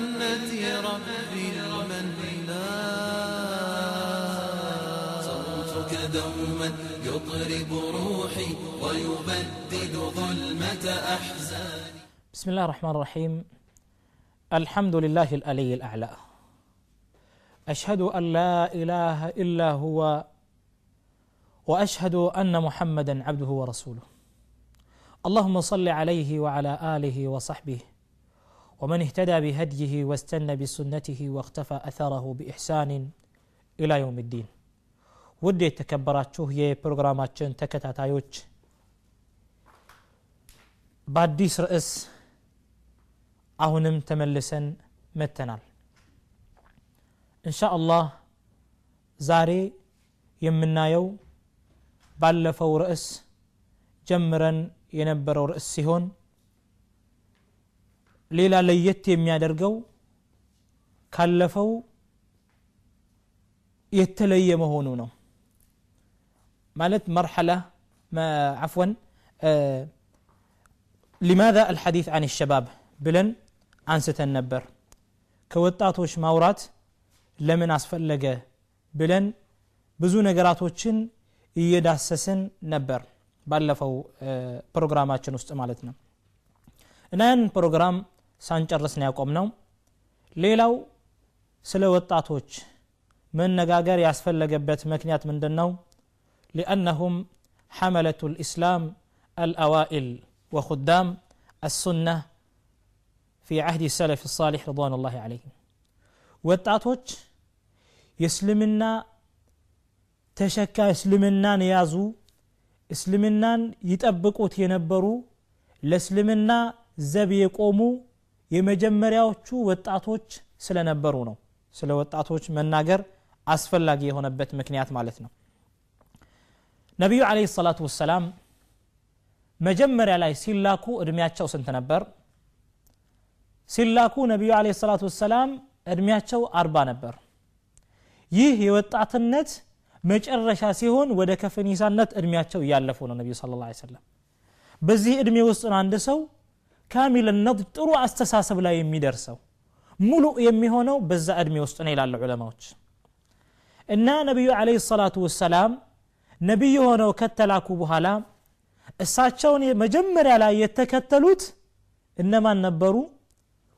منة ربي المنان صوتك دوما يطرب روحي ويبدد ظلمة أحزاني. بسم الله الرحمن الرحيم. الحمد لله الألي الأعلى. أشهد أن لا إله إلا هو وأشهد أن محمدا عبده ورسوله. اللهم صل عليه وعلى آله وصحبه ومن اهتدى بهديه واستنى بسنته واختفى أثره بإحسان إلى يوم الدين ውድ የተከበራችሁ የፕሮግራማችን ተከታታዮች በአዲስ ርዕስ አሁንም ተመልሰን መተናል እንሻ አላህ ዛሬ የምናየው ባለፈው ርዕስ ጀምረን የነበረው ርዕስ ሲሆን ሌላ ለየት የሚያደርገው ካለፈው የተለየ መሆኑ ነው ማለት መርሐላ عفوا لماذا الحديث عن الشباب ብለን አንስተን ነበር ከወጣቶች ማውራት ለምን አስፈለገ ብለን ብዙ ነገራቶችን እየዳሰስን ነበር ባለፈው ፕሮግራማችን ውስጥ ማለት ነው እና ያን ፕሮግራም ሳንጨርስ ነው ያቆም ነው ሌላው ስለ ወጣቶች መነጋገር ያስፈለገበት ምክንያት ምንድን ነው ሊአነሁም ሐመለቱ ልእስላም አልአዋኢል ወኹዳም السنة في عهد السلف الصالح رضوان الله عليهم ወጣቶች የእስልምና ተሸካ እስልምናን የያዙ እስልምናን ይጠብቁት የነበሩ ለእስልምና ዘብ የቆሙ የመጀመሪያዎቹ ወጣቶች ስለነበሩ ነው። ስለ ወጣቶች መናገር አስፈላጊ የሆነበት ምክንያት ማለት ነው። ነቢዩ አለ ሰላቱ ወሰላም መጀመሪያ ላይ ሲላኩ እድሜያቸው ስንት ነበር? ሲላኩ ነቢዩ አለ ሰላቱ ወሰላም እድሜያቸው አርባ ነበር። ይህ የወጣትነት መጨረሻ ሲሆን ወደ ከፈኒሳነት እድሜያቸው እያለፉ ነው ነቢዩ ስለ ላ ሰለም በዚህ እድሜ ውስጥ አንድ ሰው ካሚልነት ጥሩ አስተሳሰብ ላይ የሚደርሰው ሙሉ የሚሆነው በዛ እድሜ ውስጥ ነው ይላሉ ዑለማዎች። እና ነቢዩ አለ ሰላቱ ወሰላም ነቢይ ሆነው ከተላኩ በኋላ እሳቸውን መጀመሪያ ላይ የተከተሉት እነማን ነበሩ?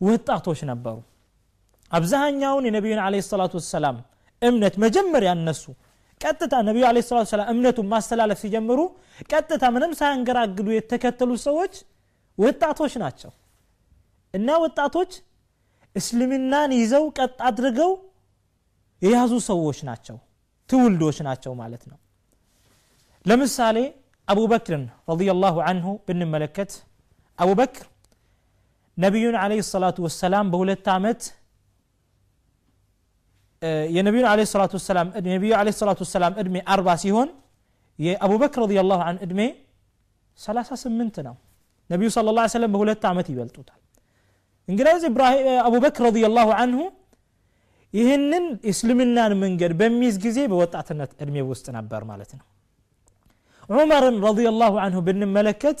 ወጣቶች ነበሩ። አብዛኛውን የነቢዩን አለ ሰላቱ ወሰላም እምነት መጀመሪያ እነሱ። ቀጥታ ነቢዩ አለ ሰላቱ ሰላም እምነቱን ማስተላለፍ ሲጀምሩ ቀጥታ ምንም ሳያንገራግዱ የተከተሉ ሰዎች ወጣቶች ናቸው እና ወጣቶች እስልምናን ይዘው ቀጥ አድርገው የያዙ ሰዎች ናቸው ትውልዶች ናቸው ማለት ነው ለምሳሌ አቡበክርን ረዲየላሁ አንሁ ብንመለከት አቡበክር ነቢዩን አለ ሰላቱ ወሰላም በሁለት ዓመት የነቢዩን አለ ሰላቱ ወሰላም የነቢዩ አለ ሰላቱ ወሰላም እድሜ አርባ ሲሆን የአቡበክር ረዲየላሁ አን እድሜ 38 ነው ነቢዩ ስለ ላ ሰለም በሁለት ዓመት ይበልጡታል እንግዲህ አቡበክር ረዲየላሁ አንሁ ይህንን እስልምናን መንገድ በሚይዝ ጊዜ በወጣትነት እድሜ ውስጥ ነበር ማለት ነው ዑመርን ረዲየላሁ አንሁ ብንመለከት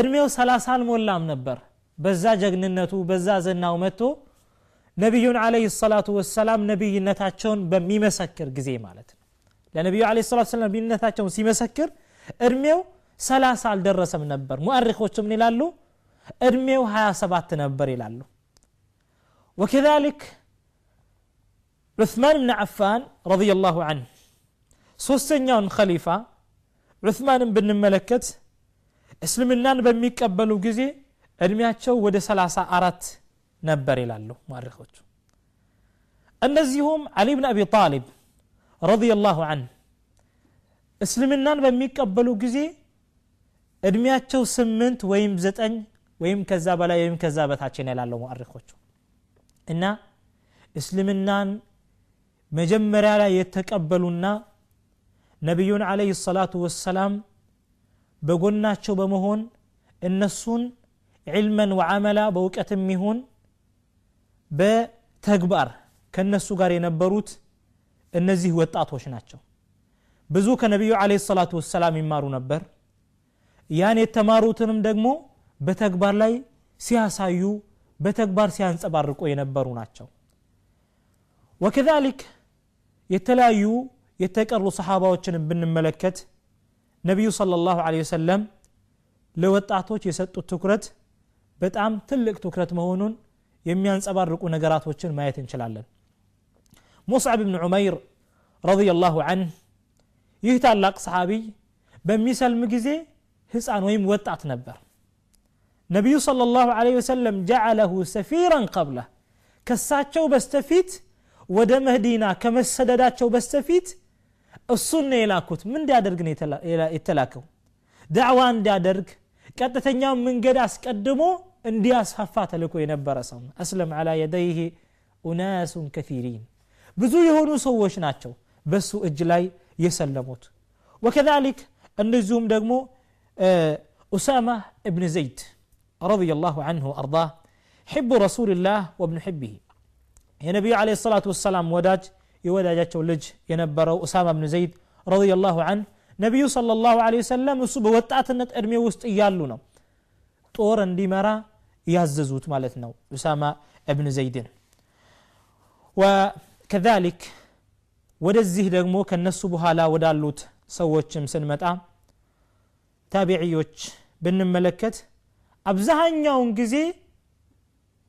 እድሜው 30 አልሞላም ነበር በዛ ጀግንነቱ በዛ ዘናው መጥቶ ነቢዩን አለህ ሰላቱ ወሰላም ነቢይነታቸውን በሚመሰክር ጊዜ ማለት ነው ለነቢዩ አለ ሰላት ሰላም ነቢይነታቸውን ሲመሰክር እድሜው ሰላሳ አልደረሰም ነበር ሙአሪኮች ምን ይላሉ እድሜው 27 ነበር ይላሉ وكذلك عثمان بن عفان رضي الله عنه ሶስተኛውን خليفة ዑثማንን ብንመለከት እስልምናን በሚቀበሉ ጊዜ እድሜያቸው ወደ 34 ነበር ይላሉ ሙአሪኮቹ እነዚሁም አሊ ብን አቢ ጣሊብ ረዲየላሁ አንህ እስልምናን በሚቀበሉ ጊዜ እድሜያቸው ስምንት ወይም ዘጠኝ ወይም ከዛ በላይ ወይም ከዛ በታችን ያላለው ሙአሪኮቹ እና እስልምናን መጀመሪያ ላይ የተቀበሉና ነቢዩን አለህ ሰላቱ ወሰላም በጎናቸው በመሆን እነሱን ዕልመን ወዓመላ በእውቀትም ይሁን በተግባር ከነሱ ጋር የነበሩት እነዚህ ወጣቶች ናቸው ብዙ ከነቢዩ አለ ሰላቱ ወሰላም ይማሩ ነበር ያን የተማሩትንም ደግሞ በተግባር ላይ ሲያሳዩ በተግባር ሲያንጸባርቁ የነበሩ ናቸው ወከዛሊክ የተለያዩ የተቀሩ ሰሓባዎችን ብንመለከት ነቢዩ صለ ላሁ ወሰለም ለወጣቶች የሰጡት ትኩረት በጣም ትልቅ ትኩረት መሆኑን የሚያንጸባርቁ ነገራቶችን ማየት እንችላለን ሙስዓብ ብን ዑመይር ረضي ላሁ አንህ ይህ ታላቅ ሰሓቢይ በሚሰልም ጊዜ هسان ويم وطعت نبر نبي صلى الله عليه وسلم جعله سفيرا قبله كساتشو بستفيت ودم هدينا كما سدداتشو بستفيت السنة إلى كوت من دي أدرق يتلاكو دعوان دي أدرق كاتتن يوم من قداس كدمو اندياس هفات لكو ينبر صم أسلم على يديه أناس كثيرين بزو يهونو سووش ناتشو بسو إجلاي يسلموت وكذلك النزوم دقمو آه، أسامة بن زيد رضي الله عنه أرضاه حب رسول الله وابن حبه. يا نبي عليه الصلاة والسلام وداج يودا جاتش ولج أسامة بن زيد رضي الله عنه نبي صلى الله عليه وسلم يصبح وطعتنا ارمي وسط إيالونا طورا ديمارا يهززوت مالتنا أسامة بن زيد وكذلك ودى الزهد مو بها لا ودالوت سوى الشمس المتعام ታቢዕዮች ብንመለከት አብዛኛውን ጊዜ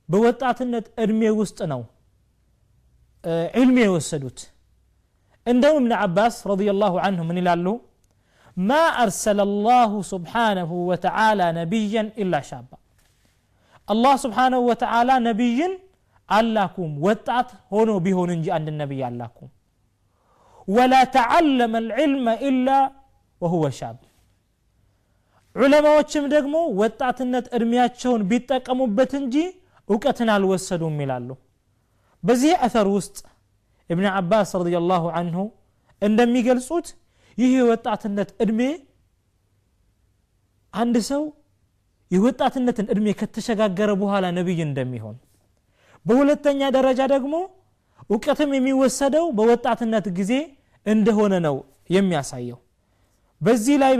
በወጣትነት ዕድሜ ውስጥ ነው علم የወሰዱት እንደውም ابن عباس رضي الله عنه من ይላሉ ما أرسل الله سبحانه وتعالى نبيا إلا شابا الله سبحانه وتعالى نبي አላኩም ወጣት ሆኖ ቢሆን እንጂ አንድ ነቢይ አላኩም ولا تعلم العلم إلا وهو شاب ዑለማዎችም ደግሞ ወጣትነት እድሜያቸውን ቢጠቀሙበት እንጂ እውቀትን አልወሰዱም ይላሉ። በዚህ አተር ውስጥ እብን አባስ ረዲየላሁ አንሁ እንደሚገልጹት ይህ የወጣትነት እድሜ አንድ ሰው የወጣትነትን እድሜ ከተሸጋገረ በኋላ ነቢይ እንደሚሆን በሁለተኛ ደረጃ ደግሞ እውቀትም የሚወሰደው በወጣትነት ጊዜ እንደሆነ ነው የሚያሳየው በዚህ ላይ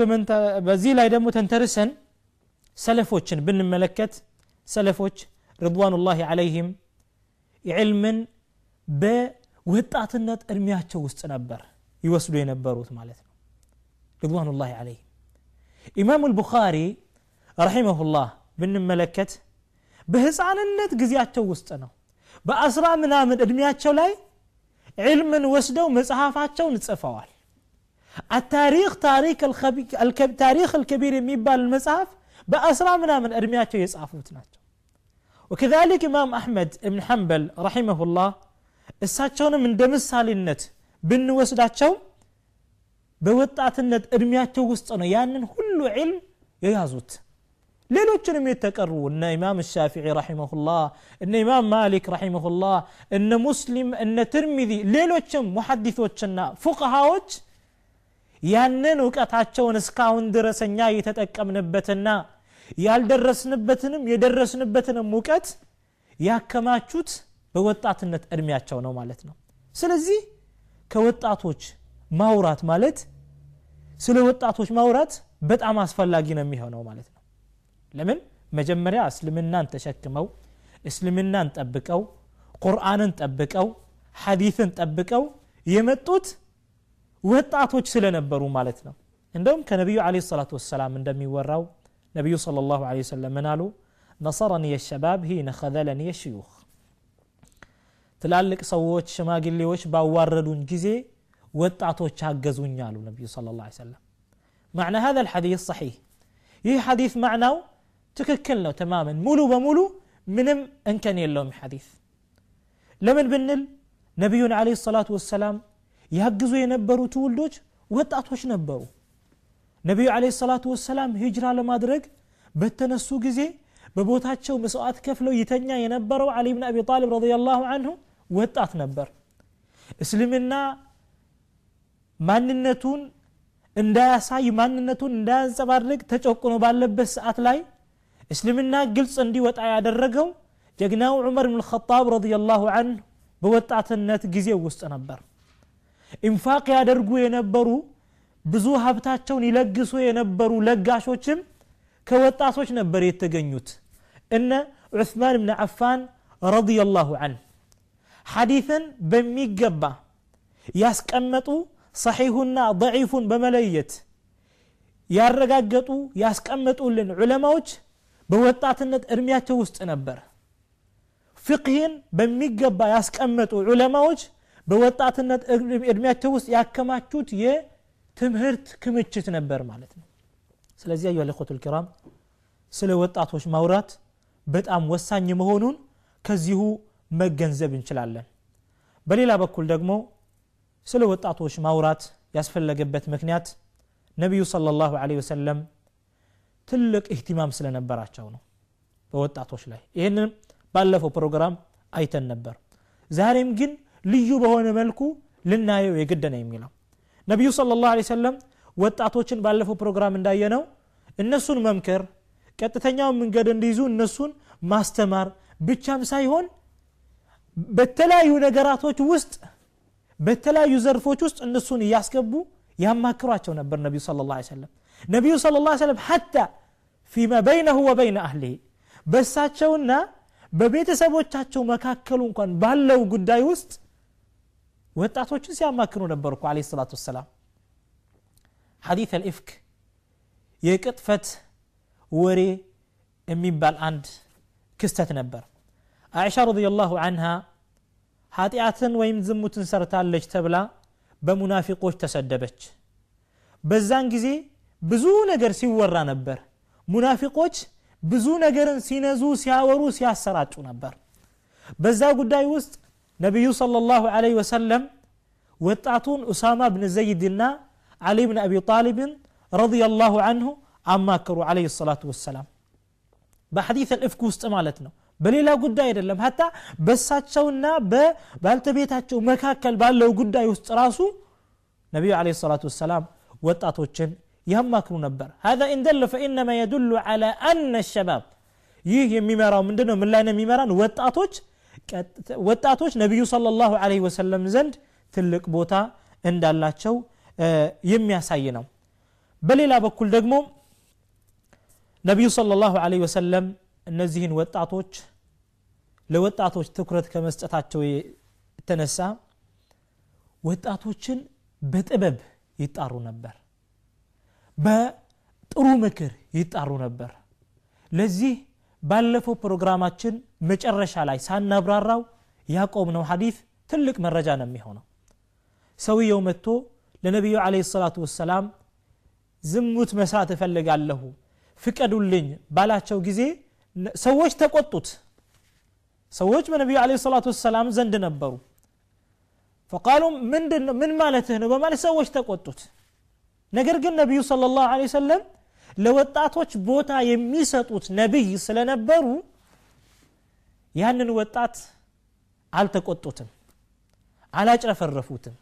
በዚህ ላይ ደግሞ ተንተርሰን ሰለፎችን ብንመለከት ሰለፎች ርድዋኑላሂ አለይህም ዕልምን በወጣትነት እድሜያቸው ውስጥ ነበር ይወስዱ የነበሩት ማለት ነው ርድዋኑላሂ አለይህም ኢማሙ ልቡኻሪ ረሒመሁላህ ብንመለከት በህፃንነት ጊዜያቸው ውስጥ ነው በአስራ ምናምን እድሜያቸው ላይ ዕልምን ወስደው መጽሐፋቸውን ጽፈዋል التاريخ تاريخ الكب... تاريخ الكبير የሚባል መጽሐፍ በአስራ ምናምን እድሜያቸው የጻፉት ናቸው وكذلك إمام أحمد بن حنبل رحمه الله እሳቸውንም እንደ ምሳሌነት ብንወስዳቸው በወጣትነት እድሜያቸው ውስጥ ነው ያንን ሁሉ ዕልም የያዙት ሌሎችንም የተቀሩ እነ ኢማም ሻፊዒ ረሒመሁላህ እነ ኢማም ማሊክ ረሒመሁላህ እነ ሙስሊም እነ ትርሚዚ ሌሎችም ሙሐዲቶችና ፉቅሃዎች ያንን እውቀታቸውን እስካሁን ድረስ እኛ የተጠቀምንበትና ያልደረስንበትንም የደረስንበትንም እውቀት ያከማቹት በወጣትነት እድሜያቸው ነው ማለት ነው። ስለዚህ ከወጣቶች ማውራት ማለት ስለ ወጣቶች ማውራት በጣም አስፈላጊ ነው የሚሆነው ማለት ነው። ለምን? መጀመሪያ እስልምናን ተሸክመው እስልምናን ጠብቀው ቁርአንን ጠብቀው ሐዲትን ጠብቀው የመጡት ወጣቶች ስለነበሩ ማለት ነው እንደውም ከነቢዩ አለ ሰላት ወሰላም እንደሚወራው ነቢዩ صለ ላሁ ለ ወሰለም ምን አሉ ነሰረኒ የሸባብ ሂነ ከዘለኒ የሽዩኽ ትላልቅ ሰዎች ሽማግሌዎች ባዋረዱን ጊዜ ወጣቶች አገዙኝ አሉ ነቢዩ صለ ላ ሰለም ማዕና ሀذا الحديث صحيح ይህ ሐዲث ማዕናው ትክክል ነው ተማመን ሙሉ በሙሉ ምንም እንከን የለውም ሐዲث ለምን ብንል ነቢዩን አለ ሰላቱ ወሰላም ያግዙ የነበሩ ትውልዶች ወጣቶች ነበሩ ነቢዩ አለ ሰላቱ ወሰላም ሂጅራ ለማድረግ በተነሱ ጊዜ በቦታቸው መስዋዕት ከፍለው ይተኛ የነበረው አሊ ብን አቢ ጣሊብ ረዲየላሁ አንሁ ወጣት ነበር እስልምና ማንነቱን እንዳያሳይ ማንነቱን እንዳያንጸባርቅ ተጨቁኖ ባለበት ሰዓት ላይ እስልምና ግልጽ እንዲወጣ ያደረገው ጀግናው ዑመር ብን ልኸጣብ ረዲየላሁ አንሁ በወጣትነት ጊዜ ውስጥ ነበር ኢንፋቅ ያደርጉ የነበሩ ብዙ ሀብታቸውን ይለግሱ የነበሩ ለጋሾችም ከወጣቶች ነበር የተገኙት እነ ዑስማን ብን አፋን ረዲየላሁ አንህ ሐዲትን በሚገባ ያስቀመጡ ሰሒሁና ደዒፉን በመለየት ያረጋገጡ ያስቀመጡልን ዑለማዎች በወጣትነት እድሜያቸው ውስጥ ነበር ፍቅህን በሚገባ ያስቀመጡ ዑለማዎች በወጣትነት እድሜያቸው ውስጥ ያከማቹት የትምህርት ክምችት ነበር ማለት ነው ስለዚህ አዩ አለኮቱል ኪራም ስለ ወጣቶች ማውራት በጣም ወሳኝ መሆኑን ከዚሁ መገንዘብ እንችላለን በሌላ በኩል ደግሞ ስለ ወጣቶች ማውራት ያስፈለገበት ምክንያት ነቢዩ صለ ላሁ ወሰለም ትልቅ ኢህቲማም ስለነበራቸው ነው በወጣቶች ላይ ይህንን ባለፈው ፕሮግራም አይተን ነበር ዛሬም ግን ልዩ በሆነ መልኩ ልናየው የግድ ነው የሚለው። ነቢዩ ስለ ላ ሰለም ወጣቶችን ባለፈው ፕሮግራም እንዳየነው እነሱን መምከር ቀጥተኛውን መንገድ እንዲይዙ እነሱን ማስተማር ብቻም ሳይሆን በተለያዩ ነገራቶች ውስጥ በተለያዩ ዘርፎች ውስጥ እነሱን እያስገቡ ያማክሯቸው ነበር ነቢዩ ስለ ላ ሰለም ነቢዩ ስለ ላ ሰለም ሐታ ፊማ በይነሁ ወበይነ አህሊሂ በእሳቸውና በቤተሰቦቻቸው መካከሉ እንኳን ባለው ጉዳይ ውስጥ ወጣቶችን ሲያማክሩ ነበር እኮ አለ ሰላቱ ወሰላም ሐዲት አልኢፍክ የቅጥፈት ወሬ የሚባል አንድ ክስተት ነበር አይሻ ረዲየላሁ አንሃ ኃጢአትን ወይም ዝሙትን ሰርታለች ተብላ በሙናፊቆች ተሰደበች በዛን ጊዜ ብዙ ነገር ሲወራ ነበር ሙናፊቆች ብዙ ነገርን ሲነዙ ሲያወሩ ሲያሰራጩ ነበር በዛ ጉዳይ ውስጥ ነቢዩ ሰለላሁ ዐለይሂ ወሰለም ወጣቱን ኡሳማ ብን ዘይድና አሊ ብን አቢ ጣሊብን ረዲየላሁ አንሁ አማከሩ አለይሂ ሰላቱ ወሰላም በሐዲት አልእፍክ ውስጥ ማለት ነው በሌላ ጉዳይ አይደለም ሀታ በሳቸውና በባልተቤታቸው መካከል ባለው ጉዳይ ውስጥ ራሱ ነቢዩ አለ ሰላቱ ወሰላም ወጣቶችን ያማክሩ ነበር هذا إن دل فإنما يدل على أن الشباب ይህ የሚመራው ምንድን ነው ምን ላይ ነው የሚመራን ወጣቶች ወጣቶች ነቢዩ ሰለላሁ አለይ ወሰለም ዘንድ ትልቅ ቦታ እንዳላቸው የሚያሳይ ነው። በሌላ በኩል ደግሞ ነቢዩ ሰለላሁ አለይ ወሰለም እነዚህን ወጣቶች ለወጣቶች ትኩረት ከመስጠታቸው የተነሳ ወጣቶችን በጥበብ ይጣሩ ነበር። በጥሩ ምክር ይጣሩ ነበር። ለዚህ ባለፈው ፕሮግራማችን መጨረሻ ላይ ሳናብራራው ያቆምነው ሐዲፍ ትልቅ መረጃ ነው የሚሆነው ሰውየው መጥቶ ለነቢዩ አለ ሰላቱ ወሰላም ዝሙት መስራት እፈልጋለሁ ፍቀዱልኝ ባላቸው ጊዜ ሰዎች ተቆጡት ሰዎች በነቢዩ አለ ሰላቱ ወሰላም ዘንድ ነበሩ ፈቃሉ ምን ማለትህ ነው በማለት ሰዎች ተቆጡት ነገር ግን ነቢዩ ለ ላሁ ሰለም ለወጣቶች ቦታ የሚሰጡት ነቢይ ስለነበሩ ያንን ወጣት አልተቆጡትም አላጭረፈረፉትም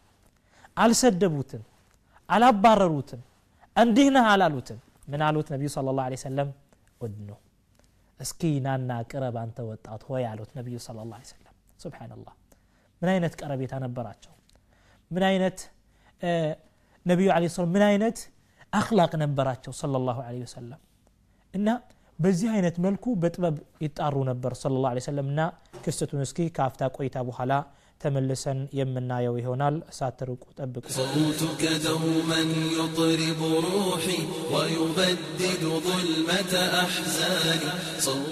አልሰደቡትም አላባረሩትም እንዲህ ነህ አላሉትም ምን አሉት ነቢዩ ስለ ላ ሰለም ኡድኑ እስኪ ናና ቅረብ አንተ ወጣት ሆይ አሉት ነቢዩ ስለ ላ ሰለም ስብናላህ ምን አይነት ቀረቤታ ነበራቸው ምን አይነት ነቢዩ ለ ምን አይነት አክላቅ ነበራቸው ሰለላሁ ለ ወሰለም እና በዚህ አይነት መልኩ በጥበብ ይጣሩ ነበር صلى الله عليه وسلم እና ክስተቱን እስኪ ከአፍታ ቆይታ በኋላ ተመልሰን የምናየው ይሆናል ሳትርቁ ጠብቁ صوتك دوما يطرب روحي ويبدد ظلمة أحزاني صوت